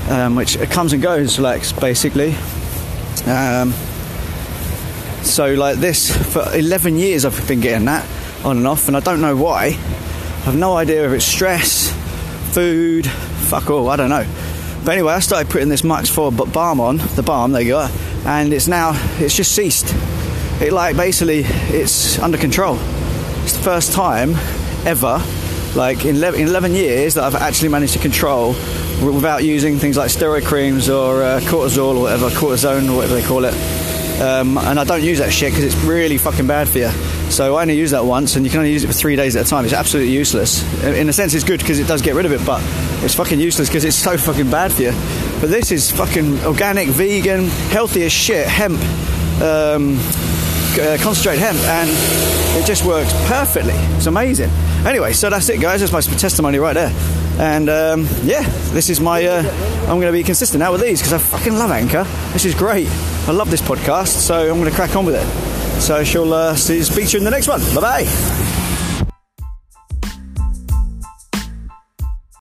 um, which it comes and goes, like basically. Um, So like this for 11 years I've been getting that on and off, and I don't know why. I have no idea if it's stress, food, fuck all, I don't know. But anyway, I started putting this Max 4 b- balm on, the balm, there you go, and it's now, it's just ceased. It like basically, it's under control. It's the first time ever, like in 11, in 11 years, that I've actually managed to control without using things like steroid creams or uh, cortisol or whatever, cortisone or whatever they call it. Um, and I don't use that shit because it's really fucking bad for you. So I only use that once, and you can only use it for three days at a time. It's absolutely useless. In in a sense, it's good because it does get rid of it, but it's fucking useless because it's so fucking bad for you. But this is fucking organic, vegan, healthy as shit, hemp, um, uh, hemp, and it just works perfectly. It's amazing. Anyway, so that's it, guys. That's my testimony right there. And um, yeah, this is my. Uh, I'm going to be consistent now with these because I fucking love Anchor. This is great. I love this podcast, so I'm going to crack on with it. So I shall uh, see, speak to you in the next one. Bye bye.